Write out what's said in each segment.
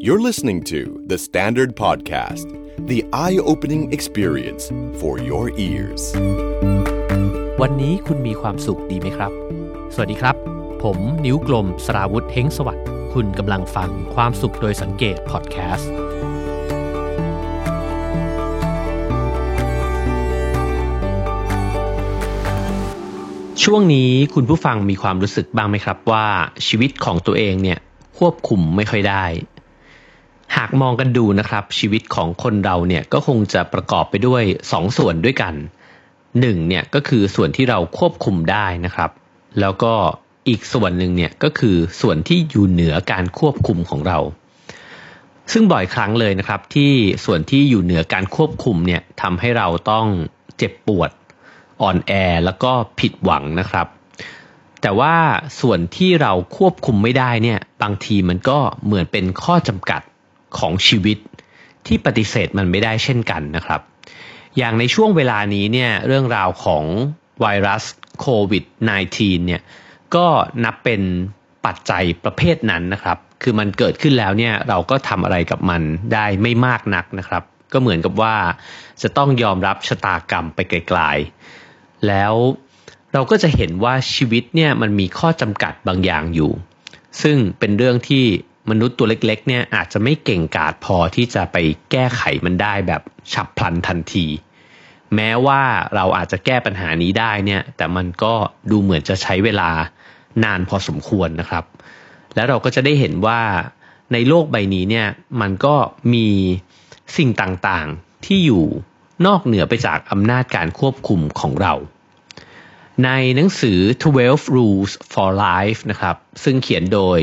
You're listening to The Standard Podcast, the eye opening experience for your ears. วันนี้คุณมีความสุขดีไหมครับ สวัสดีครับ ผมนิ้วกลมสราวุธเฮงสวัสดิ์คุณกำลังฟังความสุขโดยสังเกตพอดแคสต์ช่วงนี้คุณผู้ฟังมีความรู้สึกบ้างไหมครับว่าชีวิตของตัวเองเนี่ยควบคุมไม่ค่อยได้ หากมองกันดูนะครับ ชีวิตของคนเราเนี่ยก็คงจะประกอบไปด้วยสองส่วนด้วยกันหนึ่งเนี่ยก็คือส่วนที่เราควบคุมได้นะครับ แล้วก็อีกส่วนหนึ่งเนี่ยก็คือส่วนที่อยู่เหนือการควบคุมของเรา ซึ่งบ่อยครั้งเลยนะครับ ที่ส่วนที่อยู่เหนือการควบคุมเนี่ยทำให้เราต้องเจ็บปวดอ่อนแอแล้วก็ผิดหวังนะครับ แต่ว่าส่วนที่เราควบคุมไม่ได้เนี่ยบางทีมันก็เหมือนเป็นข้อจำกัด ของชีวิตที่ปฏิเสธมันไม่ได้เช่นกันนะครับ อย่างในช่วงเวลานี้เนี่ยเรื่องราวของไวรัสโควิด -19 เนี่ยก็นับเป็นปัจจัยประเภทนั้นนะครับ คือมันเกิดขึ้นแล้วเนี่ยเราก็ทำอะไรกับมันได้ไม่มากนักนะครับ ก็เหมือนกับว่าจะต้องยอมรับชะตากรรมไปไกลๆ แล้วเราก็จะเห็นว่าชีวิตเนี่ยมันมีข้อจำกัดบางอย่างอยู่ ซึ่งเป็นเรื่องที่ มนุษย์ตัวเล็กๆ เนี่ยอาจจะไม่เก่งกาจพอที่จะไปแก้ไขมันได้แบบฉับพลันทันที แม้ว่าเราอาจจะแก้ปัญหานี้ได้เนี่ยแต่มันก็ดูเหมือนจะใช้เวลานานพอสมควรนะครับ แล้วเราก็จะได้เห็นว่าในโลกใบนี้เนี่ยมันก็มีสิ่งต่างๆที่อยู่นอกเหนือไปจากอำนาจการควบคุมของเรา ในหนังสือ 12 Rules for Life นะครับ ซึ่งเขียนโดย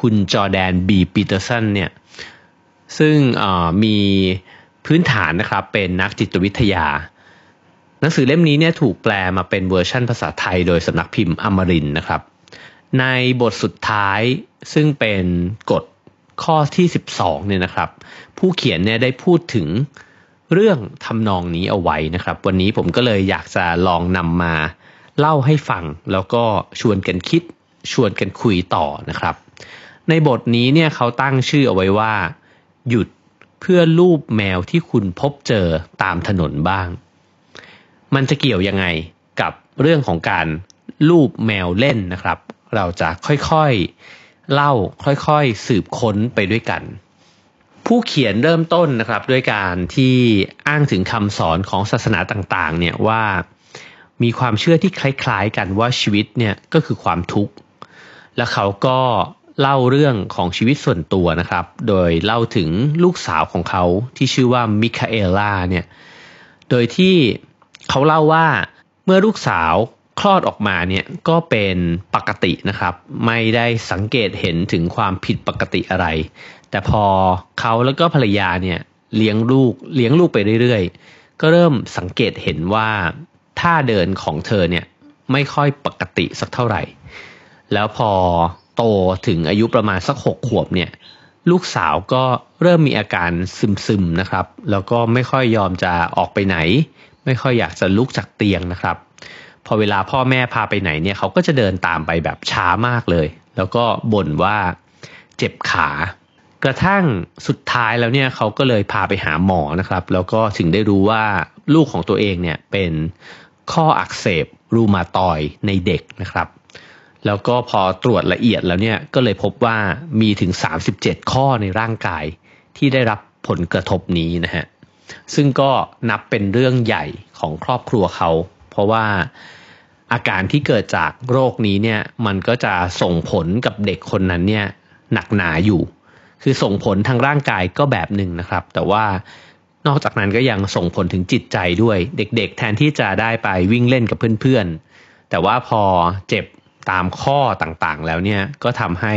คุณจอร์แดนบีปีเตอร์สันเนี่ยซึ่งมีพื้นฐานนะครับเป็นนักจิตวิทยา หนังสือเล่มนี้เนี่ยถูกแปลมาเป็นเวอร์ชั่นภาษาไทยโดยสำนักพิมพ์อมรินทร์นะครับ ในบทสุดท้ายซึ่งเป็นกฎข้อที่ 12เนี่ยนะครับ ผู้เขียนเนี่ยได้พูดถึงเรื่องทำนองนี้เอาไว้นะครับ วันนี้ผมก็เลยอยากจะลองนำมาเล่าให้ฟัง แล้วก็ชวนกันคิดชวนกันคุยต่อนะครับ ในบทนี้เนี่ยเขาตั้งชื่อเอาไว้ว่า หยุดเพื่อรูปแมวที่คุณพบเจอตามถนนบ้าง มันจะเกี่ยวยังไงกับเรื่องของการรูปแมวเล่นนะครับ เราจะค่อยๆเล่าค่อยๆสืบค้นไปด้วยกัน ผู้เขียนเริ่มต้นนะครับด้วยการที่อ้างถึงคำสอนของศาสนาต่างๆ เนี่ยว่ามีความเชื่อที่คล้ายๆกันว่าชีวิตเนี่ยก็คือความทุกข์ และเขาก็ เล่าเรื่องของชีวิตส่วนตัวนะครับ โดยเล่าถึงลูกสาวของเขาที่ชื่อว่ามิคาเอล่าเนี่ย โดยที่เขาเล่าว่าเมื่อลูกสาวคลอดออกมาเนี่ยก็เป็นปกตินะครับ ไม่ได้สังเกตเห็นถึงความผิดปกติอะไร แต่พอเขาแล้วก็ภรรยาเนี่ยเลี้ยงลูกเลี้ยงลูกไปเรื่อยๆ ก็เริ่มสังเกตเห็นว่าท่าเดินของเธอเนี่ยไม่ค่อยปกติสักเท่าไหร่ แล้วพอ โตถึงอายุประมาณสักหกขวบเนี่ยลูกสาวก็เริ่มมีอาการซึมๆนะครับ แล้วก็ไม่ค่อยยอมจะออกไปไหน ไม่ค่อยอยากจะลุกจากเตียงนะครับ พอเวลาพ่อแม่พาไปไหนเนี่ยเขาก็จะเดินตามไปแบบช้ามากเลย แล้วก็บ่นว่าเจ็บขากระทั่งสุดท้ายแล้วเนี่ยเขาก็เลยพาไปหาหมอนะครับ แล้วก็ถึงได้รู้ว่าลูกของตัวเองเนี่ยเป็นข้ออักเสบรูมาตอยในเด็กนะครับ แล้วก็พอตรวจละเอียดแล้วเนี่ยก็เลยพบว่ามีถึง 37 ข้อในร่างกายที่ได้รับผลกระทบนี้นะฮะซึ่งก็นับเป็นเรื่องใหญ่ของครอบครัวเขา เพราะว่าอาการที่เกิดจากโรคนี้เนี่ยมันก็จะส่งผลกับเด็กคนนั้นเนี่ยหนักหนาอยู่ คือส่งผลทางร่างกายก็แบบหนึ่งนะครับ แต่ว่านอกจากนั้นก็ยังส่งผลถึงจิตใจด้วย เด็กๆ แทนที่จะได้ไปวิ่งเล่นกับเพื่อนๆ แต่ว่าพอเจ็บ ตามข้อต่างๆ แล้วเนี่ยก็ทำให้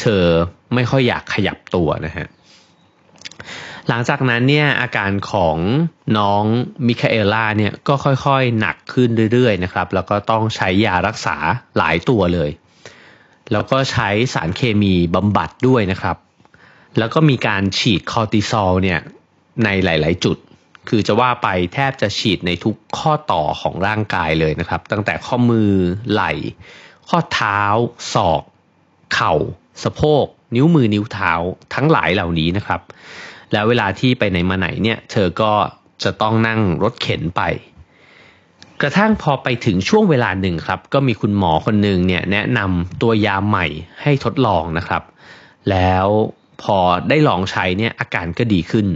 เธอไม่ค่อยอยากขยับตัวนะฮะหลังจากนั้นเนี่ยอาการของน้องมิคาเอล่าเนี่ยก็ค่อยๆหนักขึ้นเรื่อยๆนะครับ แล้วก็ต้องใช้ยารักษาหลายตัวเลย แล้วก็ใช้สารเคมีบำบัดด้วยนะครับ แล้วก็มีการฉีดคอร์ติซอลเนี่ยในหลายๆจุด คือจะว่าไปแทบจะฉีดในทุกข้อต่อของร่างกายเลยนะครับ ตั้งแต่ข้อมือไหล่ ข้อเท้า ศอก เข่า สะโพก นิ้วมือนิ้วเท้าทั้งหลายเหล่านี้นะครับ แล้วเวลาที่ไปไหนมาไหนเนี่ย เธอก็จะต้องนั่งรถเข็นไป กระทั่งพอไปถึงช่วงเวลาหนึ่งครับ ก็มีคุณหมอคนหนึ่งเนี่ยแนะนำตัวยาใหม่ให้ทดลองนะครับ แล้วพอได้ลองใช้เนี่ยอาการก็ดีขึ้น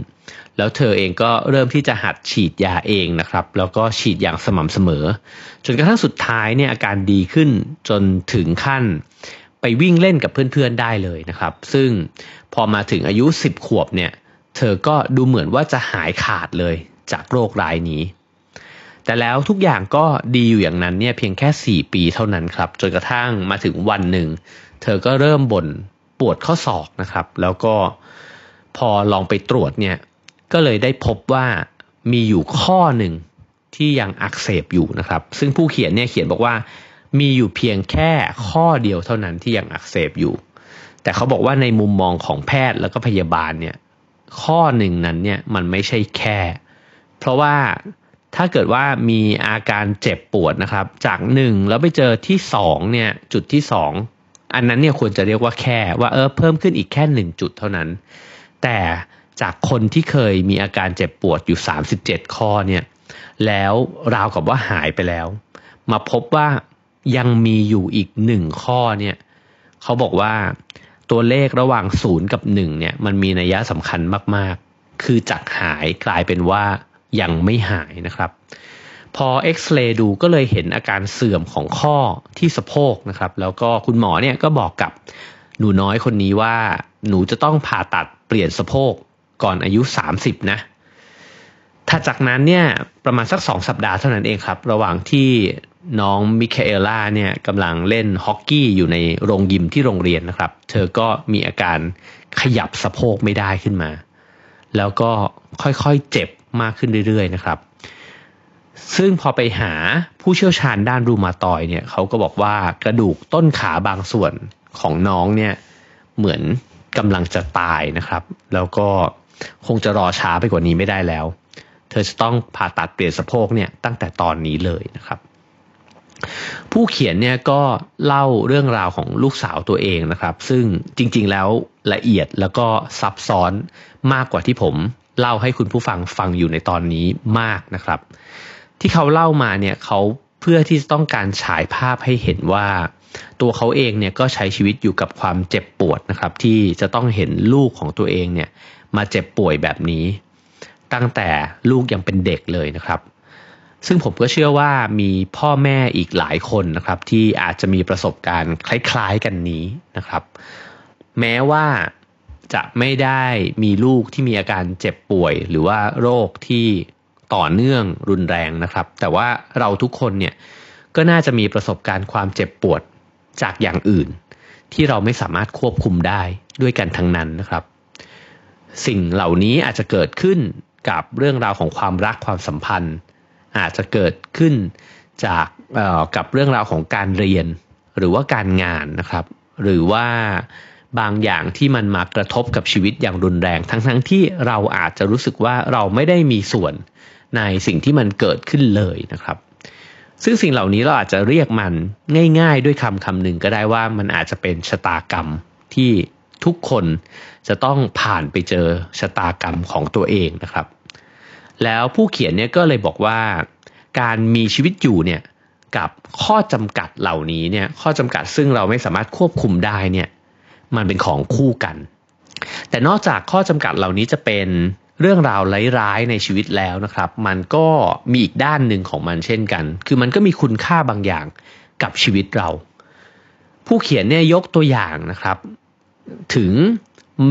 แล้วเธอเองก็เริ่มที่จะหัดฉีดยาเองนะครับ แล้วก็ฉีดอย่างสม่ำเสมอ จนกระทั่งสุดท้ายเนี่ยอาการดีขึ้นจนถึงขั้นไปวิ่งเล่นกับเพื่อนๆได้เลยนะครับ ซึ่งพอมาถึงอายุ 10 ขวบเนี่ย เธอก็ดูเหมือนว่าจะหายขาดเลยจากโรคร้ายนี้ แต่แล้วทุกอย่างก็ดีอยู่อย่างนั้นเนี่ยเพียงแค่ 4 ปีเท่านั้นครับ จนกระทั่งมาถึงวันหนึ่ง เธอก็เริ่มบ่นปวดข้อศอกนะครับ แล้วก็พอลองไปตรวจเนี่ย ก็เลยได้พบว่ามีอยู่ข้อหนึ่งที่ยังอักเสบอยู่นะครับ ซึ่งผู้เขียนเนี่ยเขียนบอกว่า มีอยู่เพียงแค่ข้อเดียวเท่านั้นที่ยังอักเสบอยู่ แต่เขาบอกว่าในมุมมองของแพทย์แล้วก็พยาบาลเนี่ยข้อหนึ่งนั้นเนี่ยมันไม่ใช่แค่ เพราะว่าถ้าเกิดว่ามีอาการเจ็บปวดนะครับ จากหนึ่งแล้วไปเจอที่สองเนี่ยจุดที่สองอันนั้นเนี่ยควรจะเรียกว่าแค่ว่าเออเพิ่มขึ้นอีกแค่หนึ่งจุดเท่านั้น แต่ จากคนที่เคยมีอาการเจ็บปวดอยู่ 37 ข้อเนี่ยแล้วราวกับว่าหายไปแล้ว มาพบว่ายังมีอยู่อีกหนึ่งข้อเนี่ยเขาบอกว่าตัวเลขระหว่างศูนย์กับหนึ่งเนี่ยมันมีนัยสำคัญมากๆ คือจากหายกลายเป็นว่ายังไม่หายนะครับ พอเอ็กซเรย์ดูก็เลยเห็นอาการเสื่อมของข้อที่สะโพกนะครับ แล้วก็คุณหมอเนี่ยก็บอกกับหนูน้อยคนนี้ว่า หนูจะต้องผ่าตัดเปลี่ยนสะโพก ก่อนอายุ 30 นะถ้าจากนั้นเนี่ยประมาณสักสองสัปดาห์เท่านั้นเองครับ ระหว่างที่น้องมิคาเอล่าเนี่ยกำลังเล่นฮอกกี้อยู่ในโรงยิมที่โรงเรียนนะครับ เธอก็มีอาการขยับสะโพกไม่ได้ขึ้นมา แล้วก็ค่อยๆเจ็บมากขึ้นเรื่อยๆนะครับ ซึ่งพอไปหาผู้เชี่ยวชาญด้านรูมาตอยเนี่ยเขาก็บอกว่ากระดูกต้นขาบางส่วนของน้องเนี่ยเหมือนกำลังจะตายนะครับ แล้วก็ คงจะรอช้าไปกว่านี้ไม่ได้แล้ว เธอจะต้องผ่าตัดเปลี่ยนสะโพกเนี่ยตั้งแต่ตอนนี้เลยนะครับผู้เขียนเนี่ยก็เล่าเรื่องราวของลูกสาวตัวเองนะครับ ซึ่งจริงๆแล้วละเอียดแล้วก็ซับซ้อนมากกว่าที่ผมเล่าให้คุณผู้ฟังฟังอยู่ในตอนนี้มากนะครับ ที่เขาเล่ามาเนี่ยเขาเพื่อที่จะต้องการฉายภาพให้เห็นว่า ตัวเขาเองเนี่ยก็ใช้ชีวิตอยู่กับความเจ็บปวดนะครับ ที่จะต้องเห็นลูกของตัวเองเนี่ยมาเจ็บป่วยแบบนี้ ตั้งแต่ลูกยังเป็นเด็กเลยนะครับ ซึ่งผมก็เชื่อว่ามีพ่อแม่อีกหลายคนนะครับ ที่อาจจะมีประสบการณ์คล้ายๆกันนี้นะครับ แม้ว่าจะไม่ได้มีลูกที่มีอาการเจ็บป่วย หรือว่าโรคที่ต่อเนื่องรุนแรงนะครับ แต่ว่าเราทุกคนเนี่ยก็น่าจะมีประสบการณ์ความเจ็บปวด จากอย่างอื่น ที่เราไม่สามารถควบคุมได้ด้วยกันทั้งนั้นนะครับ สิ่งเหล่านี้อาจจะเกิดขึ้นกับเรื่องราวของความรักความสัมพันธ์ อาจจะเกิดขึ้นจากกับเรื่องราวของการเรียนหรือว่าการงานนะครับ หรือว่าบางอย่างที่มันมากระทบกับชีวิตอย่างรุนแรง ทั้งๆทที่เราอาจจะรู้สึกว่าเราไม่ได้มีส่วนในสิ่งที่มันเกิดขึ้นเลยนะครับ ซึ่งสิ่งเหล่านี้เราอาจจะเรียกมันง่าย ๆ ด้วยคำคำหนึ่งก็ได้ว่ามันอาจจะเป็นชะตากรรมที่ทุกคนจะต้องผ่านไปเจอชะตากรรมของตัวเองนะครับ แล้วผู้เขียนเนี่ยก็เลยบอกว่า การมีชีวิตอยู่เนี่ยกับข้อจำกัดเหล่านี้เนี่ยข้อจำกัดซึ่งเราไม่สามารถควบคุมได้เนี่ยมันเป็นของคู่กัน แต่นอกจากข้อจำกัดเหล่านี้จะเป็น เรื่องราวร้ายๆในชีวิตแล้วนะครับ มันก็มีอีกด้านหนึ่งของมันเช่นกัน คือมันก็มีคุณค่าบางอย่างกับชีวิตเรา ผู้เขียนเนี่ยยกตัวอย่างนะครับ ถึง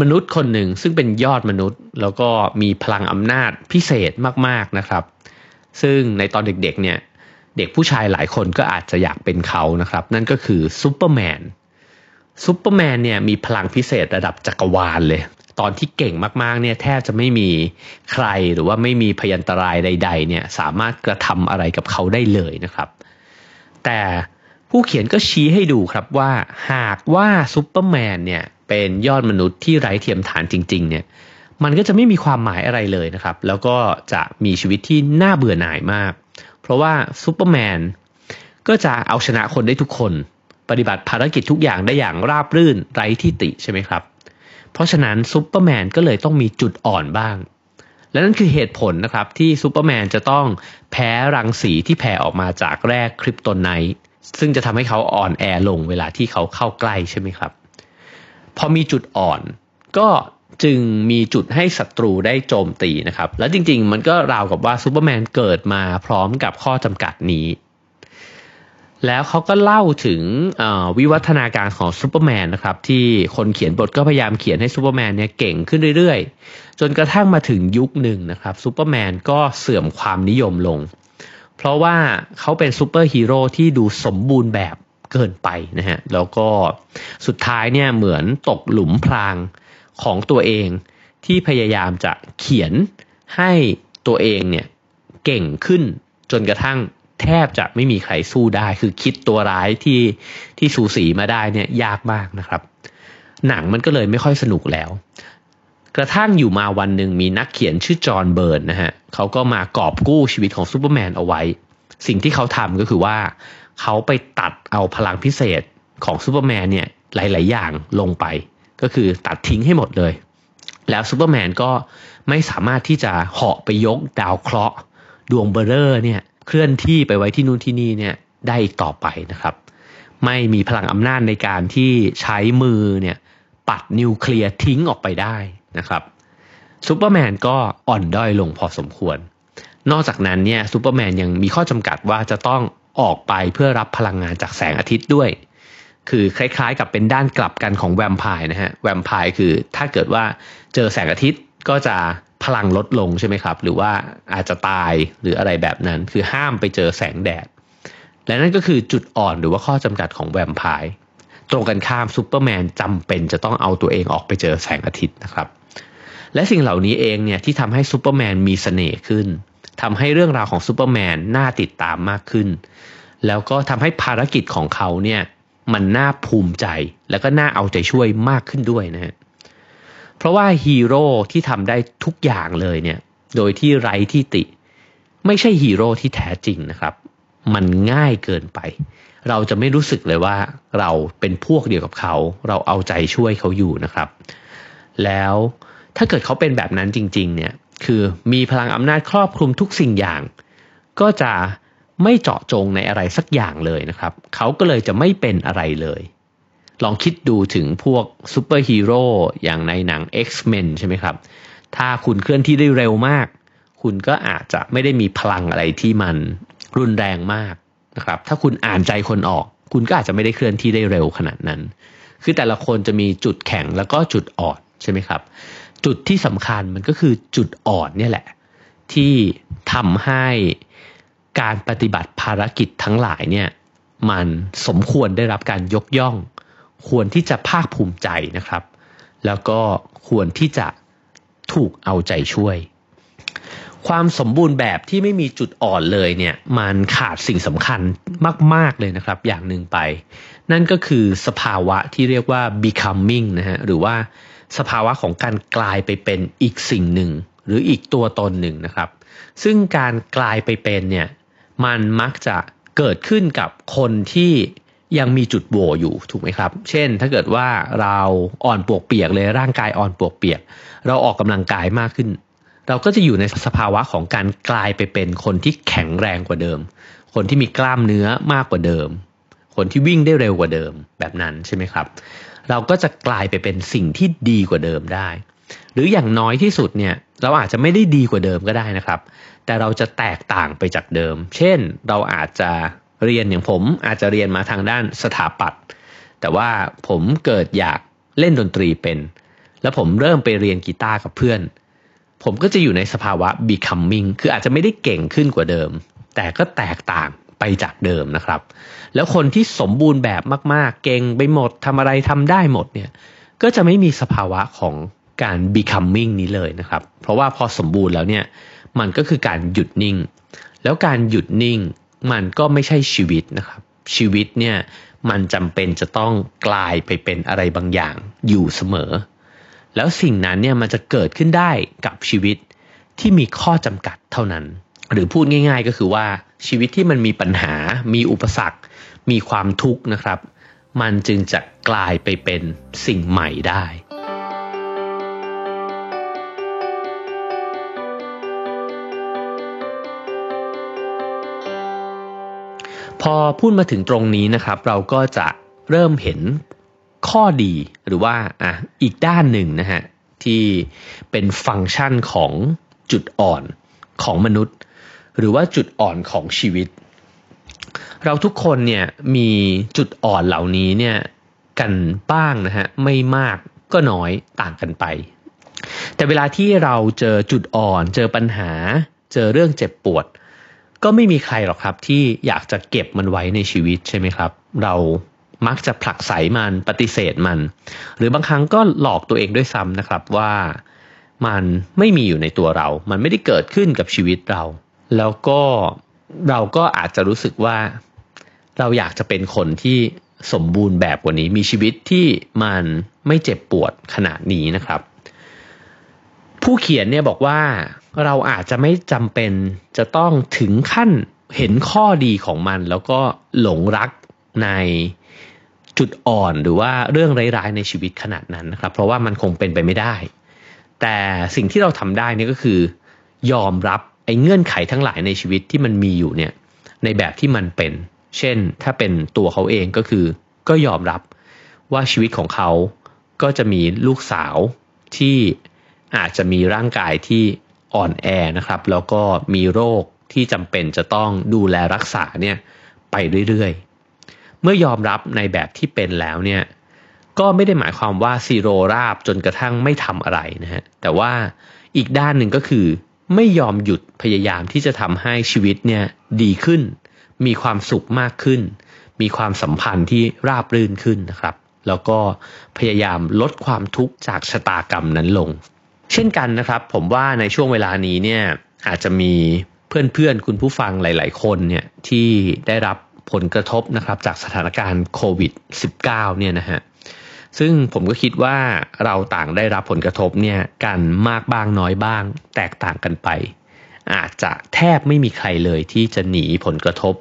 มนุษย์คนหนึ่งซึ่งเป็นยอดมนุษย์ แล้วก็มีพลังอำนาจพิเศษมากๆนะครับ ซึ่งในตอนเด็กๆเนี่ยเด็กผู้ชายหลายคนก็อาจจะอยากเป็นเขานะครับ นั่นก็คือซูเปอร์แมนซูเปอร์แมนเนี่ยมีพลังพิเศษระดับจักรวาลเลย ตอนที่เก่งมากๆเนี่ยแทบจะไม่มีใครหรือว่าไม่มีภยันตรายใด ๆ เนี่ยสามารถกระทำอะไรกับเขาได้เลยนะครับ แต่ผู้เขียนก็ชี้ให้ดูครับว่าหากว่าซูเปอร์แมนเนี่ยเป็นยอดมนุษย์ที่ไร้เทียมทานจริง ๆ เนี่ยมันก็จะไม่มีความหมายอะไรเลยนะครับ แล้วก็จะมีชีวิตที่น่าเบื่อหน่ายมาก เพราะว่าซูเปอร์แมนก็จะเอาชนะคนได้ทุกคน ปฏิบัติภารกิจทุกอย่างได้อย่างราบรื่นไร้ที่ติใช่ไหมครับ เพราะฉะนั้นซูเปอร์แมนก็เลยต้องมีจุดอ่อนบ้าง และนั่นคือเหตุผลนะครับที่ซูเปอร์แมนจะต้องแพ้รังสีที่แผ่ออกมาจากแร่คริปโตไนท์ซึ่งจะทำให้เขาอ่อนแอลงเวลาที่เขาเข้าใกล้ใช่ไหมครับ พอมีจุดอ่อนก็จึงมีจุดให้ศัตรูได้โจมตีนะครับ และจริงๆ มันก็ราวกับว่าซูเปอร์แมนเกิดมาพร้อมกับข้อจำกัดนี้ แล้วเขาก็เล่าถึงวิวัฒนาการของซูเปอร์แมนนะครับที่คนเขียนบทก็พยายามเขียนให้ซูเปอร์แมนเนี่ยเก่งขึ้นเรื่อยๆ จนกระทั่งมาถึงยุคหนึ่งนะครับซูเปอร์แมนก็เสื่อมความนิยมลง เพราะว่าเขาเป็นซูเปอร์ฮีโร่ที่ดูสมบูรณ์แบบเกินไปนะฮะแล้วก็สุดท้ายเนี่ยเหมือนตกหลุมพรางของตัวเองที่พยายามจะเขียนให้ตัวเองเนี่ยเก่งขึ้นจนกระทั่ง แทบจะไม่มีใครสู้ได้ คือคิดตัวร้ายที่ที่สูสีมาได้เนี่ยยากมากนะครับ หนังมันก็เลยไม่ค่อยสนุกแล้ว กระทั่งอยู่มาวันหนึ่งมีนักเขียนชื่อจอห์นเบิร์นนะฮะเขาก็มากอบกู้ชีวิตของซูเปอร์แมนเอาไว้ สิ่งที่เขาทำก็คือว่าเขาไปตัดเอาพลังพิเศษของซูเปอร์แมนเนี่ยหลาย ๆ อย่างลงไป ก็คือตัดทิ้งให้หมดเลย แล้วซูเปอร์แมนก็ไม่สามารถที่จะเหาะไปยกดาวเคราะห์ดวงเบอร์เรอร์เนี่ย เคลื่อนที่ไปไว้ที่นู่นที่นี่เนี่ยได้อีกต่อไปนะครับ ไม่มีพลังอำนาจในการที่ใช้มือเนี่ยปัดนิวเคลียร์ทิ้งออกไปได้นะครับซูเปอร์แมนก็อ่อนด้อยลงพอสมควร นอกจากนั้นเนี่ยซูเปอร์แมนยังมีข้อจำกัดว่าจะต้องออกไปเพื่อรับพลังงานจากแสงอาทิตย์ด้วย คือคล้ายๆ กับเป็นด้านกลับกันของแวมไพร์นะฮะ แวมไพร์คือถ้าเกิดว่าเจอแสงอาทิตย์ก็จะ พลังลดลงใช่ไหมครับ หรือว่าอาจจะตายหรืออะไรแบบนั้น คือห้ามไปเจอแสงแดด และนั่นก็คือจุดอ่อนหรือว่าข้อจำกัดของแวมไพร์ตรงกันข้ามซูเปอร์แมนจำเป็นจะต้องเอาตัวเองออกไปเจอแสงอาทิตย์นะครับ และสิ่งเหล่านี้เองเนี่ยที่ทำให้ซูเปอร์แมนมีเสน่ห์ขึ้นทำให้เรื่องราวของซูเปอร์แมนน่าติดตามมากขึ้น แล้วก็ทำให้ภารกิจของเขาเนี่ยมันน่าภูมิใจ แล้วก็น่าเอาใจช่วยมากขึ้นด้วยนะฮะ เพราะว่าฮีโร่ที่ทำได้ทุกอย่างเลยเนี่ย โดยที่ไร้ที่ติ ไม่ใช่ฮีโร่ที่แท้จริงนะครับ มันง่ายเกินไป เราจะไม่รู้สึกเลยว่าเราเป็นพวกเดียวกับเขา เราเอาใจช่วยเขาอยู่นะครับ แล้วถ้าเกิดเขาเป็นแบบนั้นจริง ๆ เนี่ย คือมีพลังอำนาจครอบคลุมทุกสิ่งอย่าง ก็จะไม่เจาะจงในอะไรสักอย่างเลยนะครับ เขาก็เลยจะไม่เป็นอะไรเลย ลองคิดดูถึงพวกซูเปอร์ฮีโร่อย่างในหนัง X-Men ใช่ไหมครับ ถ้าคุณเคลื่อนที่ได้เร็วมาก คุณก็อาจจะไม่ได้มีพลังอะไรที่มันรุนแรงมากนะครับ ถ้าคุณอ่านใจคนออก คุณก็อาจจะไม่ได้เคลื่อนที่ได้เร็วขนาดนั้น คือแต่ละคนจะมีจุดแข็งแล้วก็จุดอ่อนใช่ไหมครับ จุดที่สำคัญมันก็คือจุดอ่อนเนี่ยแหละ ที่ทำให้การปฏิบัติภารกิจทั้งหลายเนี่ยมันสมควรได้รับการยกย่อง ควรที่จะภาคภูมิใจนะครับ แล้วก็ควรที่จะถูกเอาใจช่วย ความสมบูรณ์แบบที่ไม่มีจุดอ่อนเลยเนี่ยมันขาดสิ่งสำคัญมาก ๆ เลยนะครับ อย่างหนึ่งไป นั่นก็คือสภาวะที่เรียกว่า becoming นะฮะหรือว่าสภาวะของการกลายไปเป็นอีกสิ่งหนึ่ง หรืออีกตัวตนหนึ่งนะครับ ซึ่งการกลายไปเป็นเนี่ยมันมักจะเกิดขึ้นกับคนที่ ยังมีจุดโหว่อยู่ถูกไหมครับ เช่น ถ้าเกิดว่าเราอ่อนปวกเปียกเลยร่างกายอ่อนปวกเปียก เราออกกำลังกายมากขึ้น เราก็จะอยู่ในสภาวะของการกลายไปเป็นคนที่แข็งแรงกว่าเดิม คนที่มีกล้ามเนื้อมากกว่าเดิม คนที่วิ่งได้เร็วกว่าเดิมแบบนั้นใช่ไหมครับ เราก็จะกลายไปเป็นสิ่งที่ดีกว่าเดิมได้ หรืออย่างน้อยที่สุดเนี่ยเราอาจจะไม่ได้ดีกว่าเดิมก็ได้นะครับ แต่เราจะแตกต่างไปจากเดิม เช่น เราอาจจะ เรียนอย่างผมอาจจะเรียนมาทางด้านสถาปัตย์แต่ว่าผมเกิดอยากเล่นดนตรีเป็น แล้วผมเริ่มไปเรียนกีตาร์กับเพื่อน ผมก็จะอยู่ในสภาวะ becoming คืออาจจะไม่ได้เก่งขึ้นกว่าเดิม แต่ก็แตกต่างไปจากเดิมนะครับ แล้วคนที่สมบูรณ์แบบมาก ๆ เก่งไปหมดทำอะไรทำได้หมดเนี่ยก็จะไม่มีสภาวะของการ becoming นี้เลยนะครับ เพราะว่าพอสมบูรณ์แล้วเนี่ยมันก็คือการหยุดนิ่ง แล้วการหยุดนิ่ง มันก็ไม่ใช่ชีวิตนะครับ ชีวิตเนี่ยมันจำเป็นจะต้องกลายไปเป็นอะไรบางอย่างอยู่เสมอ แล้วสิ่งนั้นเนี่ยมันจะเกิดขึ้นได้กับชีวิตที่มีข้อจำกัดเท่านั้น หรือพูดง่าย ๆ ก็คือว่าชีวิตที่มันมีปัญหา มีอุปสรรค มีความทุกข์นะครับ มันจึงจะกลายไปเป็นสิ่งใหม่ได้ อพูดมาถึงตรงนี้นะครับ เราก็จะเริ่มเห็นข้อดีหรือว่าอะอีกด้านหนึ่งนะฮะที่เป็นฟังก์ชันของจุดอ่อนของมนุษย์ หรือว่าจุดอ่อนของชีวิต เราทุกคนเนี่ยมีจุดอ่อนเหล่านี้เนี่ยกันบ้างนะฮะไม่มากก็น้อยต่างกันไป แต่เวลาที่เราเจอจุดอ่อน เจอปัญหา เจอเรื่องเจ็บปวด ก็ไม่มีใครหรอกครับที่อยากจะเก็บมันไว้ในชีวิตใช่ไหมครับ เรามักจะผลักไสมันปฏิเสธมัน หรือบางครั้งก็หลอกตัวเองด้วยซ้ำนะครับว่ามันไม่มีอยู่ในตัวเรา มันไม่ได้เกิดขึ้นกับชีวิตเรา แล้วก็เราก็อาจจะรู้สึกว่า เราอยากจะเป็นคนที่สมบูรณ์แบบกว่านี้ มีชีวิตที่มันไม่เจ็บปวดขนาดนี้นะครับ ผู้เขียนเนี่ยบอกว่าเราอาจจะไม่จำเป็นจะต้องถึงขั้นเห็นข้อดีของมัน แล้วก็หลงรักในจุดอ่อนหรือว่าเรื่องร้ายๆในชีวิตขนาดนั้นนะครับ เพราะว่ามันคงเป็นไปไม่ได้ แต่สิ่งที่เราทำได้นี่ก็คือยอมรับไอ้เงื่อนไขทั้งหลายในชีวิตที่มันมีอยู่เนี่ยในแบบที่มันเป็น เช่น ถ้าเป็นตัวเขาเองก็คือ ก็ยอมรับว่าชีวิตของเขาก็จะมีลูกสาวที่ อาจจะมีร่างกายที่อ่อนแอนะครับ แล้วก็มีโรคที่จำเป็นจะต้องดูแลรักษาเนี่ยไปเรื่อยๆ เมื่อยอมรับในแบบที่เป็นแล้วเนี่ยก็ไม่ได้หมายความว่าซีโรราบจนกระทั่งไม่ทำอะไรนะฮะแต่ว่าอีกด้านหนึ่งก็คือไม่ยอมหยุดพยายามที่จะทำให้ชีวิตเนี่ยดีขึ้น มีความสุขมากขึ้น มีความสัมพันธ์ที่ราบรื่นขึ้นนะครับ แล้วก็พยายามลดความทุกข์จากชะตากรรมนั้นลง เช่นกันนะครับ ผมว่าในช่วงเวลานี้เนี่ยอาจจะมีเพื่อนๆ คุณผู้ฟังหลาย ๆ คนเนี่ยที่ได้รับผลกระทบนะครับจากสถานการณ์โควิด -19 เนี่ยนะฮะซึ่งผมก็คิดว่าเราต่างได้รับผลกระทบเนี่ยกันมากบ้างน้อยบ้าง แตกต่างกันไป อาจจะแทบไม่มีใครเลยที่จะหนีผลกระทบ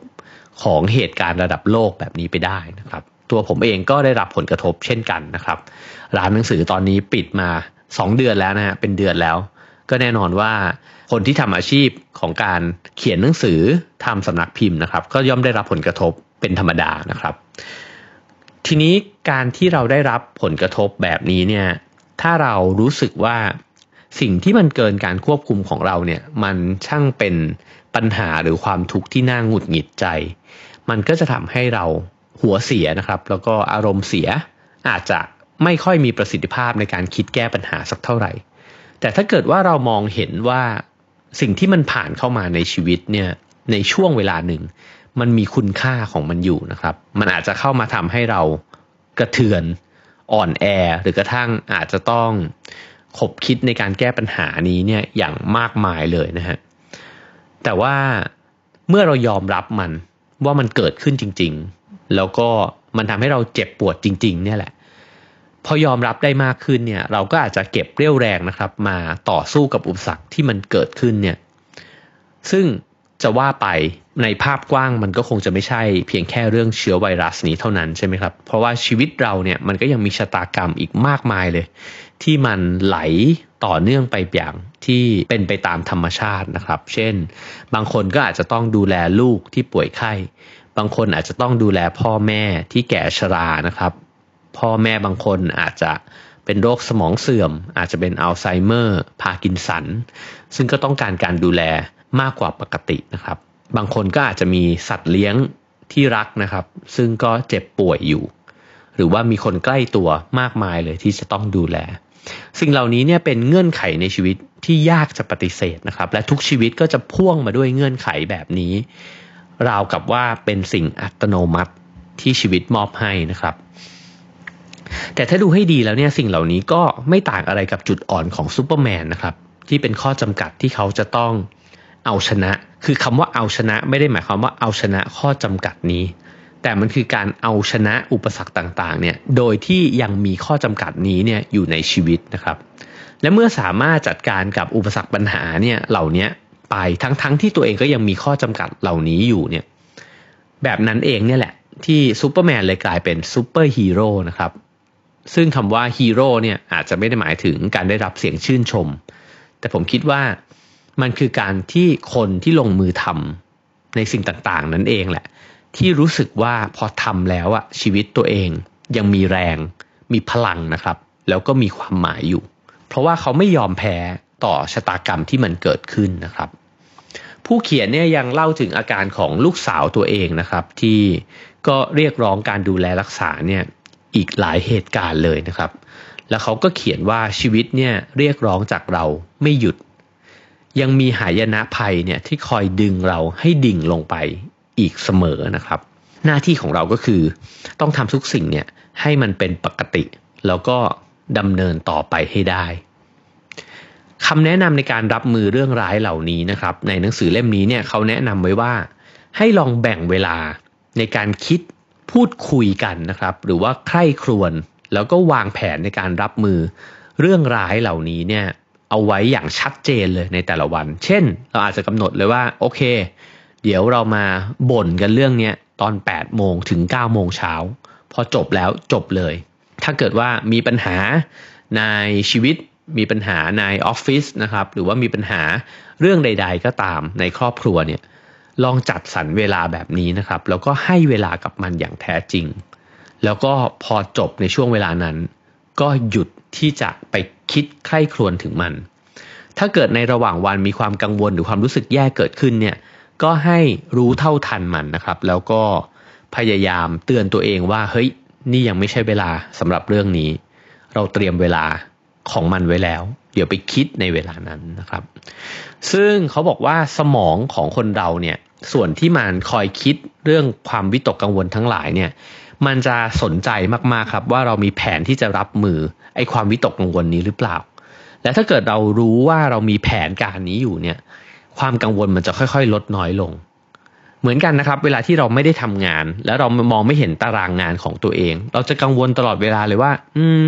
ของเหตุการณ์ระดับโลกแบบนี้ไปได้นะครับ ตัวผมเองก็ได้รับผลกระทบเช่นกันนะครับ ร้านหนังสือตอนนี้ปิดมา 2เดือนแล้วนะฮะเป็นเดือนแล้ว ก็แน่นอนว่าคนที่ทำอาชีพของการเขียนหนังสือทำสำนักพิมพ์นะครับ ก็ย่อมได้รับผลกระทบเป็นธรรมดานะครับ ทีนี้การที่เราได้รับผลกระทบแบบนี้เนี่ยถ้าเรารู้สึกว่าสิ่งที่มันเกินการควบคุมของเราเนี่ย มันช่างเป็นปัญหาหรือความทุกข์ที่น่าหงุดหงิดใจ มันก็จะทำให้เราหัวเสียนะครับ แล้วก็อารมณ์เสียอาจจะ ไม่ค่อยมีประสิทธิภาพในการคิดแก้ปัญหาสักเท่าไหร่ แต่ถ้าเกิดว่าเรามองเห็นว่าสิ่งที่มันผ่านเข้ามาในชีวิตเนี่ยในช่วงเวลาหนึ่ง มันมีคุณค่าของมันอยู่นะครับ มันอาจจะเข้ามาทำให้เรากระเทือนอ่อนแอ หรือกระทั่งอาจจะต้องขบคิดในการแก้ปัญหานี้เนี่ยอย่างมากมายเลยนะฮะแต่ว่าเมื่อเรายอมรับมันว่ามันเกิดขึ้นจริง ๆ แล้วก็มันทำให้เราเจ็บปวดจริง ๆ เนี่ยแหละ พอยอมรับได้มากขึ้นเนี่ย เราก็อาจจะเก็บเรี่ยวแรงนะครับ มาต่อสู้กับอุปสรรคที่มันเกิดขึ้นเนี่ย ซึ่งจะว่าไปในภาพกว้างมันก็คงจะไม่ใช่เพียงแค่เรื่องเชื้อไวรัสนี้เท่านั้นใช่ไหมครับ เพราะว่าชีวิตเราเนี่ยมันก็ยังมีชะตากรรมอีกมากมายเลย ที่มันไหลต่อเนื่องไปอย่างที่เป็นไปตามธรรมชาตินะครับ เช่น บางคนก็อาจจะต้องดูแลลูกที่ป่วยไข้ บางคนอาจจะต้องดูแลพ่อแม่ที่แก่ชรานะครับ พ่อแม่บางคนอาจจะเป็นโรคสมองเสื่อม อาจจะเป็นอัลไซเมอร์ พาร์กินสัน ซึ่งก็ต้องการการดูแลมากกว่าปกตินะครับ บางคนก็อาจจะมีสัตว์เลี้ยงที่รักนะครับ ซึ่งก็เจ็บป่วยอยู่ หรือว่ามีคนใกล้ตัวมากมายเลยที่จะต้องดูแล สิ่งเหล่านี้เนี่ยเป็นเงื่อนไขในชีวิตที่ยากจะปฏิเสธนะครับ และทุกชีวิตก็จะพ่วงมาด้วยเงื่อนไขแบบนี้ ราวกับว่าเป็นสิ่งอัตโนมัติที่ชีวิตมอบให้นะครับ แต่ถ้าดูให้ดีแล้วเนี่ยสิ่งเหล่านี้ก็ไม่ต่างอะไรกับจุดอ่อนของซูเปอร์แมนนะครับที่เป็นข้อจำกัดที่เขาจะต้องเอาชนะ คือคำว่าเอาชนะไม่ได้หมายความว่าเอาชนะข้อจำกัดนี้ แต่มันคือการเอาชนะอุปสรรคต่างๆเนี่ยโดยที่ยังมีข้อจำกัดนี้เนี่ยอยู่ในชีวิตนะครับ และเมื่อสามารถจัดการกับอุปสรรคปัญหาเนี่ยเหล่านี้ไปทั้งๆทที่ตัวเองก็ยังมีข้อจำกัดเหล่านี้อยู่เนี่ยแบบนั้นเองเนี่ยแหละที่ซูเปอร์แมนเลยกลายเป็นซูเปอร์ฮีโร่นะครับ ซึ่งคำว่าฮีโร่เนี่ยอาจจะไม่ได้หมายถึงการได้รับเสียงชื่นชม แต่ผมคิดว่ามันคือการที่คนที่ลงมือทำในสิ่งต่างๆ นั่นเองแหละ ที่รู้สึกว่าพอทำแล้วอะชีวิตตัวเองยังมีแรง มีพลังนะครับ แล้วก็มีความหมายอยู่ เพราะว่าเขาไม่ยอมแพ้ต่อชะตากรรมที่มันเกิดขึ้นนะครับ ผู้เขียนเนี่ยยังเล่าถึงอาการของลูกสาวตัวเองนะครับ ที่ก็เรียกร้องการดูแลรักษาเนี่ย อีกหลายเหตุการณ์เลยนะครับ แล้วเขาก็เขียนว่าชีวิตเนี่ยเรียกร้องจากเราไม่หยุด ยังมีหายนะภัยเนี่ยที่คอยดึงเราให้ดิ่งลงไปอีกเสมอนะครับ หน้าที่ของเราก็คือ ต้องทำทุกสิ่งเนี่ยให้มันเป็นปกติ แล้วก็ดำเนินต่อไปให้ได้คำแนะนำในการรับมือเรื่องร้ายเหล่านี้นะครับ ในหนังสือเล่มนี้เนี่ยเขาแนะนำไว้ว่า ให้ลองแบ่งเวลาในการคิด พูดคุยกันนะครับ หรือว่าใคร่ครวญแล้วก็วางแผนในการรับมือเรื่องร้ายเหล่านี้เนี่ยเอาไว้อย่างชัดเจนเลยในแต่ละวัน เช่น เราอาจจะกำหนดเลยว่าโอเค เดี๋ยวเรามาบ่นกันเรื่องนี้ตอน 8 โมงถึง 9 โมงเช้า พอจบแล้วจบเลย ถ้าเกิดว่ามีปัญหาในชีวิตมีปัญหาในออฟฟิศนะครับ หรือว่ามีปัญหาเรื่องใด ๆ ก็ตามในครอบครัวเนี่ย ลองจัดสรรเวลาแบบนี้นะครับ แล้วก็ให้เวลากับมันอย่างแท้จริง แล้วก็พอจบในช่วงเวลานั้น ก็หยุดที่จะไปคิดใคร่ครวญถึงมัน ถ้าเกิดในระหว่างวันมีความกังวลหรือความรู้สึกแย่เกิดขึ้นเนี่ยก็ให้รู้เท่าทันมันนะครับ แล้วก็พยายามเตือนตัวเองว่าเฮ้ยนี่ยังไม่ใช่เวลาสำหรับเรื่องนี้ เราเตรียมเวลาของมันไว้แล้ว เดี๋ยวไปคิดในเวลานั้นนะครับ ซึ่งเขาบอกว่าสมองของคนเราเนี่ย ส่วนที่มันคอยคิดเรื่องความวิตกกังวลทั้งหลายเนี่ย มันจะสนใจมากๆครับว่าเรามีแผนที่จะรับมือไอ้ความวิตกกังวลนี้หรือเปล่า และถ้าเกิดเรารู้ว่าเรามีแผนการนี้อยู่เนี่ย ความกังวลมันจะค่อยๆ ลดน้อยลง เหมือนกันนะครับ เวลาที่เราไม่ได้ทำงาน แล้วเรามองไม่เห็นตารางงานของตัวเอง เราจะกังวลตลอดเวลาเลยว่า อืม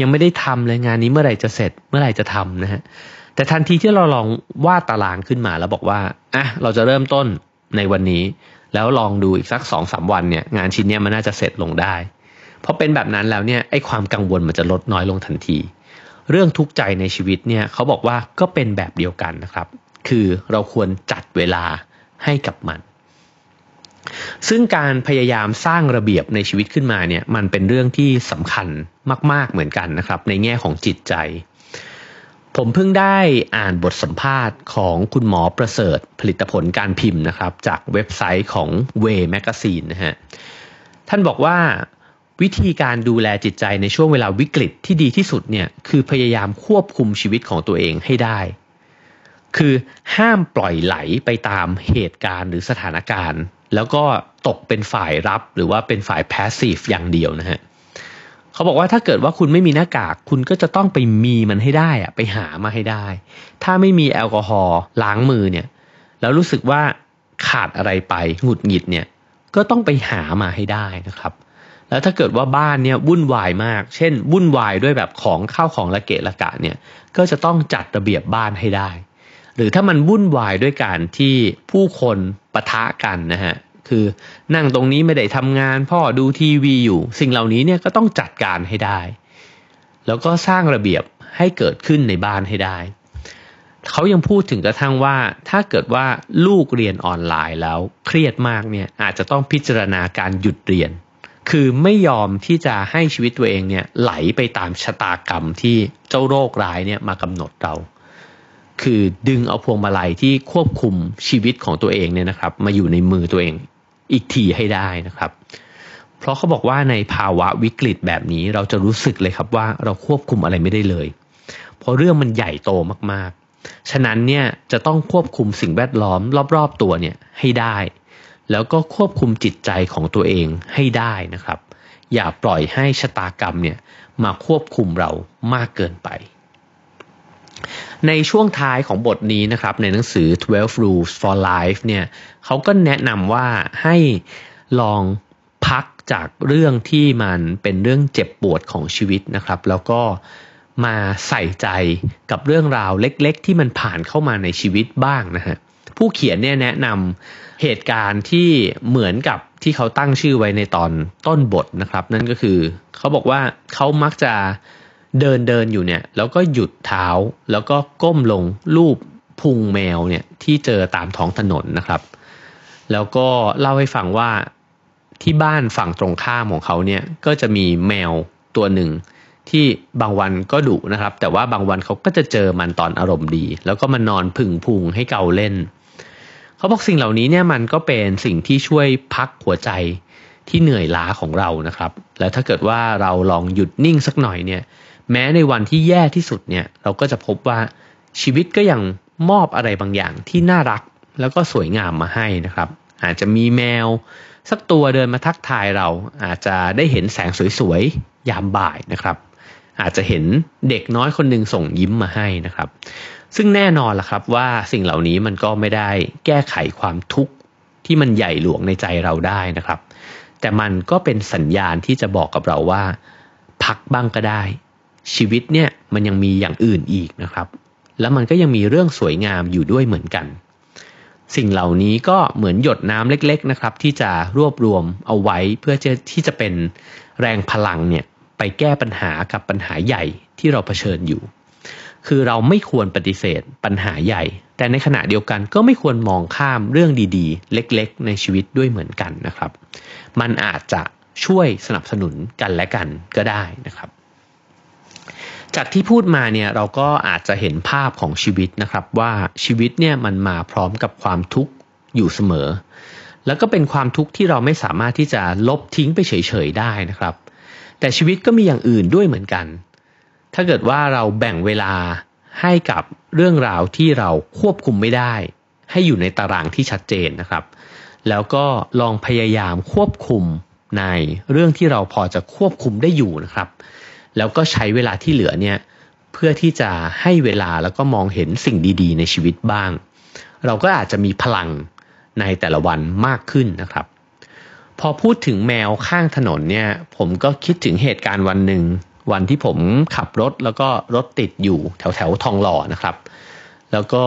ยังไม่ได้ทำเลยงานนี้เมื่อไหร่จะเสร็จ เมื่อไหร่จะทำนะฮะแต่ทันทีที่เราลองวาดตารางขึ้นมาแล้วบอกว่า อะ เราจะเริ่มต้น ในวันนี้ แล้วลองดูอีกสักสองสามวันเนี่ยงานชิ้นนี้มันน่าจะเสร็จลงได้พอเป็นแบบนั้นแล้วเนี่ยไอ้ความกังวลมันจะลดน้อยลงทันที เรื่องทุกข์ใจในชีวิตเนี่ยเขาบอกว่าก็เป็นแบบเดียวกันนะครับ คือเราควรจัดเวลาให้กับมัน ซึ่งการพยายามสร้างระเบียบในชีวิตขึ้นมาเนี่ยมันเป็นเรื่องที่สำคัญมาก ๆเหมือนกันนะครับ ในแง่ของจิตใจ ผมเพิ่งได้อ่านบทสัมภาษณ์ของคุณหมอประเสริฐผลิตผลการพิมพ์นะครับ จากเว็บไซต์ของ Way Magazine นะฮะท่านบอกว่าวิธีการดูแลจิตใจในช่วงเวลาวิกฤตที่ดีที่สุดเนี่ยคือพยายามควบคุมชีวิตของตัวเองให้ได้ คือห้ามปล่อยไหลไปตามเหตุการณ์หรือสถานการณ์ แล้วก็ตกเป็นฝ่ายรับหรือว่าเป็นฝ่ายแพสซีฟอย่างเดียวนะฮะ เขาบอกว่าถ้าเกิดว่าคุณไม่มีหน้ากาก คุณก็จะต้องไปมีมันให้ได้อะไปหามาให้ได้ ถ้าไม่มีแอลกอฮอล์ล้างมือเนี่ย แล้วรู้สึกว่าขาดอะไรไปหงุดหงิดเนี่ย ก็ต้องไปหามาให้ได้นะครับ แล้วถ้าเกิดว่าบ้านเนี่ยวุ่นวายมาก เช่น วุ่นวายด้วยแบบของข้าวของละเกะละกะเนี่ย ก็จะต้องจัดระเบียบบ้านให้ได้ หรือถ้ามันวุ่นวายด้วยการที่ผู้คนปะทะกันนะฮะ คือ นั่งตรงนี้ไม่ได้ทำงาน พ่อดูทีวีอยู่ สิ่งเหล่านี้เนี่ยก็ต้องจัดการให้ได้ แล้วก็สร้างระเบียบให้เกิดขึ้นในบ้านให้ได้ เขายังพูดถึงกระทั่งว่า ถ้าเกิดว่าลูกเรียนออนไลน์แล้วเครียดมากเนี่ยอาจจะต้องพิจารณาการหยุดเรียน คือไม่ยอมที่จะให้ชีวิตตัวเองเนี่ยไหลไปตามชะตากรรมที่เจ้าโรคร้ายเนี่ยมากำหนดเราคือดึงเอาพวงมาลัยที่ควบคุมชีวิตของตัวเองเนี่ยนะครับ มาอยู่ในมือตัวเอง อีกทีให้ได้นะครับ เพราะเขาบอกว่าในภาวะวิกฤตแบบนี้เราจะรู้สึกเลยครับว่าเราควบคุมอะไรไม่ได้เลย เพราะเรื่องมันใหญ่โตมากๆ ฉะนั้นเนี่ยจะต้องควบคุมสิ่งแวดล้อมรอบๆตัวเนี่ยให้ได้ แล้วก็ควบคุมจิตใจของตัวเองให้ได้นะครับ อย่าปล่อยให้ชะตากรรมเนี่ยมาควบคุมเรามากเกินไปในช่วงท้ายของบทนี้นะครับ ในหนังสือ 12 Rules for Life เนี่ยเขาก็แนะนำว่าให้ลองพักจากเรื่องที่มันเป็นเรื่องเจ็บปวดของชีวิตนะครับ แล้วก็มาใส่ใจกับเรื่องราวเล็กๆ ที่มันผ่านเข้ามาในชีวิตบ้างนะฮะผู้เขียนเนี่ยแนะนำเหตุการณ์ที่เหมือนกับที่เขาตั้งชื่อไว้ในตอนต้นบทนะครับ นั่นก็คือเขาบอกว่าเขามักจะ เดินเดินอยู่เนี่ยแล้วก็หยุดเท้าแล้วก็ก้มลงรูปพุงแมวเนี่ยที่เจอตามท้องถนนนะครับ แล้วก็เล่าให้ฟังว่าที่บ้านฝั่งตรงข้ามของเขาเนี่ยก็จะมีแมวตัวหนึ่งที่บางวันก็ดุนะครับ แต่ว่าบางวันเขาก็จะเจอมันตอนอารมณ์ดี แล้วก็มานอนผึ่งพุงให้เกาเล่น เขาบอกสิ่งเหล่านี้เนี่ยมันก็เป็นสิ่งที่ช่วยพักหัวใจที่เหนื่อยล้าของเรานะครับ แล้วถ้าเกิดว่าเราลองหยุดนิ่งสักหน่อยเนี่ย แม้ในวันที่แย่ที่สุดเนี่ยเราก็จะพบว่าชีวิตก็ยังมอบอะไรบางอย่างที่น่ารักแล้วก็สวยงามมาให้นะครับ อาจจะมีแมว สักตัวเดินมาทักทายเราอาจจะได้เห็นแสงสวยๆยามบ่ายนะครับ อาจจะเห็นเด็กน้อยคนหนึ่งส่งยิ้มมาให้นะครับ ซึ่งแน่นอนล่ะครับว่าสิ่งเหล่านี้มันก็ไม่ได้แก้ไขความทุกข์ที่มันใหญ่หลวงในใจเราได้นะครับ แต่มันก็เป็นสัญญาณที่จะบอกกับเราว่า พักบ้างก็ได้ ชีวิตเนี่ยมันยังมีอย่างอื่นอีกนะครับ แล้วมันก็ยังมีเรื่องสวยงามอยู่ด้วยเหมือนกัน สิ่งเหล่านี้ก็เหมือนหยดน้ำเล็กๆนะครับ ที่จะรวบรวมเอาไว้เพื่อที่จะเป็นแรงพลังเนี่ยไปแก้ปัญหากับปัญหาใหญ่ที่เราเผชิญอยู่ คือเราไม่ควรปฏิเสธปัญหาใหญ่ แต่ในขณะเดียวกันก็ไม่ควรมองข้ามเรื่องดีๆ เล็กๆ ในชีวิตด้วยเหมือนกันนะครับ มันอาจจะช่วยสนับสนุนกันและกันก็ได้นะครับ จากที่พูดมาเนี่ยเราก็อาจจะเห็นภาพของชีวิตนะครับ ว่าชีวิตเนี่ยมันมาพร้อมกับความทุกข์อยู่เสมอ แล้วก็เป็นความทุกข์ที่เราไม่สามารถที่จะลบทิ้งไปเฉยๆได้นะครับ แต่ชีวิตก็มีอย่างอื่นด้วยเหมือนกัน ถ้าเกิดว่าเราแบ่งเวลาให้กับเรื่องราวที่เราควบคุมไม่ได้ ให้อยู่ในตารางที่ชัดเจนนะครับ แล้วก็ลองพยายามควบคุมในเรื่องที่เราพอจะควบคุมได้อยู่นะครับ แล้วก็ใช้เวลาที่เหลือเนี่ยเพื่อที่จะให้เวลาแล้วก็มองเห็นสิ่งดีๆ ในชีวิตบ้าง เราก็อาจจะมีพลังในแต่ละวันมากขึ้นนะครับ พอพูดถึงแมวข้างถนนเนี่ยผมก็คิดถึงเหตุการณ์วันหนึ่งวันที่ผมขับรถแล้วก็รถติดอยู่แถวแถวทองหล่อนะครับ แล้วก็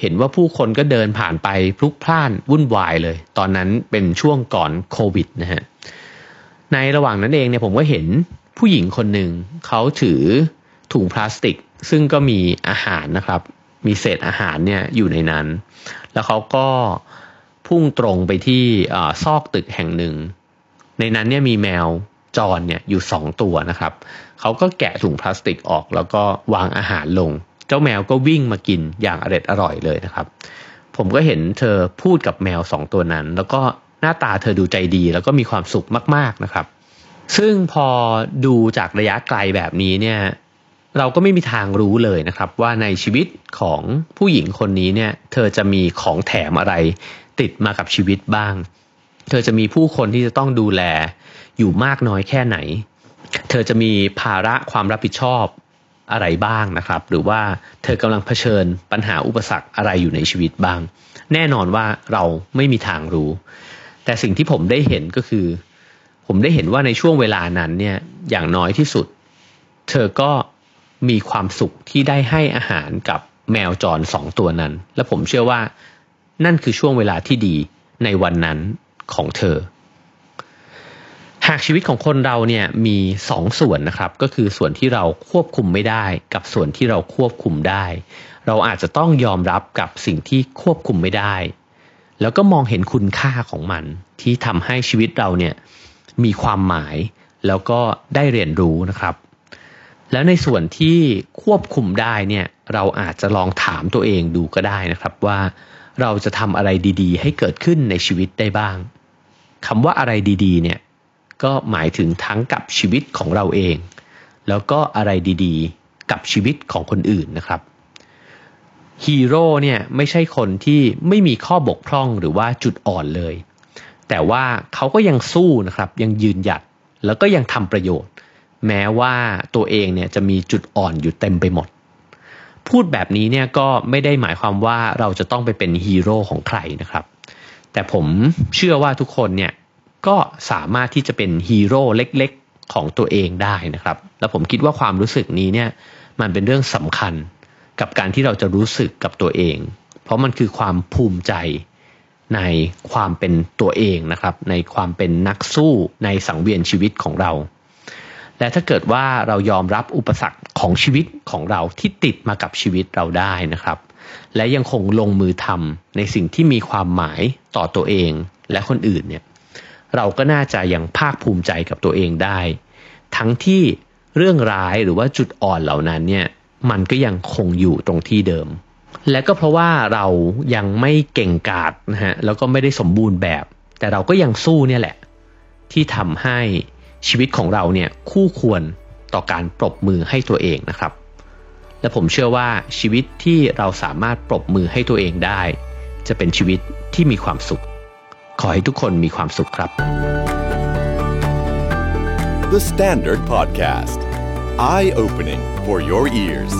เห็นว่าผู้คนก็เดินผ่านไปพลุกพล่านวุ่นวายเลย ตอนนั้นเป็นช่วงก่อนโควิดนะฮะในระหว่างนั้นเองเนี่ยผมก็เห็น ผู้หญิงคนหนึ่งเขาถือถุงพลาสติก ซึ่งก็มีอาหารนะครับ มีเศษอาหารเนี่ยอยู่ในนั้น แล้วเขาก็พุ่งตรงไปที่ซอกตึกแห่งหนึ่ง ในนั้นเนี่ยมีแมวจรเนี่ยอยู่สองตัวนะครับ เขาก็แกะถุงพลาสติกออก แล้วก็วางอาหารลง เจ้าแมวก็วิ่งมากินอย่างอร็ดอร่อยเลยนะครับ ผมก็เห็นเธอพูดกับแมวสองตัวนั้น แล้วก็หน้าตาเธอดูใจดี แล้วก็มีความสุขมาก ๆนะครับ ซึ่งพอดูจากระยะไกลแบบนี้เนี่ย เราก็ไม่มีทางรู้เลยนะครับ ว่าในชีวิตของผู้หญิงคนนี้เนี่ย เธอจะมีของแถมอะไรติดมากับชีวิตบ้าง เธอจะมีผู้คนที่จะต้องดูแลอยู่มากน้อยแค่ไหน เธอจะมีภาระความรับผิดชอบอะไรบ้างนะครับ หรือว่าเธอกำลังเผชิญปัญหาอุปสรรคอะไรอยู่ในชีวิตบ้าง แน่นอนว่าเราไม่มีทางรู้ แต่สิ่งที่ผมได้เห็นก็คือ ผมได้เห็นว่าในช่วงเวลานั้นเนี่ยอย่างน้อยที่สุด เธอก็มีความสุขที่ได้ให้อาหารกับแมวจรสองตัวนั้น และผมเชื่อว่านั่นคือช่วงเวลาที่ดีในวันนั้นของเธอ หากชีวิตของคนเราเนี่ยมีสองส่วนนะครับ ก็คือส่วนที่เราควบคุมไม่ได้ กับส่วนที่เราควบคุมได้ เราอาจจะต้องยอมรับกับสิ่งที่ควบคุมไม่ได้ แล้วก็มองเห็นคุณค่าของมันที่ทำให้ชีวิตเราเนี่ย มีความหมาย แล้วก็ได้เรียนรู้นะครับ แล้วในส่วนที่ควบคุมได้เนี่ยเราอาจจะลองถามตัวเองดูก็ได้นะครับว่า เราจะทำอะไรดีๆ ให้เกิดขึ้นในชีวิตได้บ้างคำว่าอะไรดีๆเนี่ยก็หมายถึงทั้งกับชีวิตของเราเอง แล้วก็อะไรดีๆ กับชีวิตของคนอื่นนะครับฮีโร่เนี่ยไม่ใช่คนที่ไม่มีข้อบกพร่องหรือว่าจุดอ่อนเลย แต่ว่าเขาก็ยังสู้นะครับ ยังยืนหยัดแล้วก็ยังทำประโยชน์ แม้ว่าตัวเองเนี่ยจะมีจุดอ่อนอยู่เต็มไปหมด พูดแบบนี้เนี่ยก็ไม่ได้หมายความว่าเราจะต้องไปเป็นฮีโร่ของใครนะครับ แต่ผมเชื่อว่าทุกคนเนี่ยก็สามารถที่จะเป็นฮีโร่เล็กๆของตัวเองได้นะครับ แล้วผมคิดว่าความรู้สึกนี้เนี่ยมันเป็นเรื่องสำคัญกับการที่เราจะรู้สึกกับตัวเอง เพราะมันคือความภูมิใจ ในความเป็นตัวเองนะครับ ในความเป็นนักสู้ในสังเวียนชีวิตของเรา และถ้าเกิดว่าเรายอมรับอุปสรรคของชีวิตของเราที่ติดมากับชีวิตเราได้นะครับ และยังคงลงมือทำในสิ่งที่มีความหมายต่อตัวเองและคนอื่นเนี่ยเราก็น่าจะยังภาคภูมิใจกับตัวเองได้ ทั้งที่เรื่องร้ายหรือว่าจุดอ่อนเหล่านั้นเนี่ยมันก็ยังคงอยู่ตรงที่เดิม และก็เพราะว่าเรายังไม่เก่งกาจนะฮะแล้วก็ไม่ได้สมบูรณ์แบบ แต่เราก็ยังสู้เนี่ยแหละ ที่ทำให้ชีวิตของเราเนี่ยคู่ควรต่อการปรบมือให้ตัวเองนะครับ และผมเชื่อว่าชีวิตที่เราสามารถปรบมือให้ตัวเองได้ จะเป็นชีวิตที่มีความสุข ขอให้ทุกคนมีความสุขครับ The Standard Podcast. Eye opening for your ears.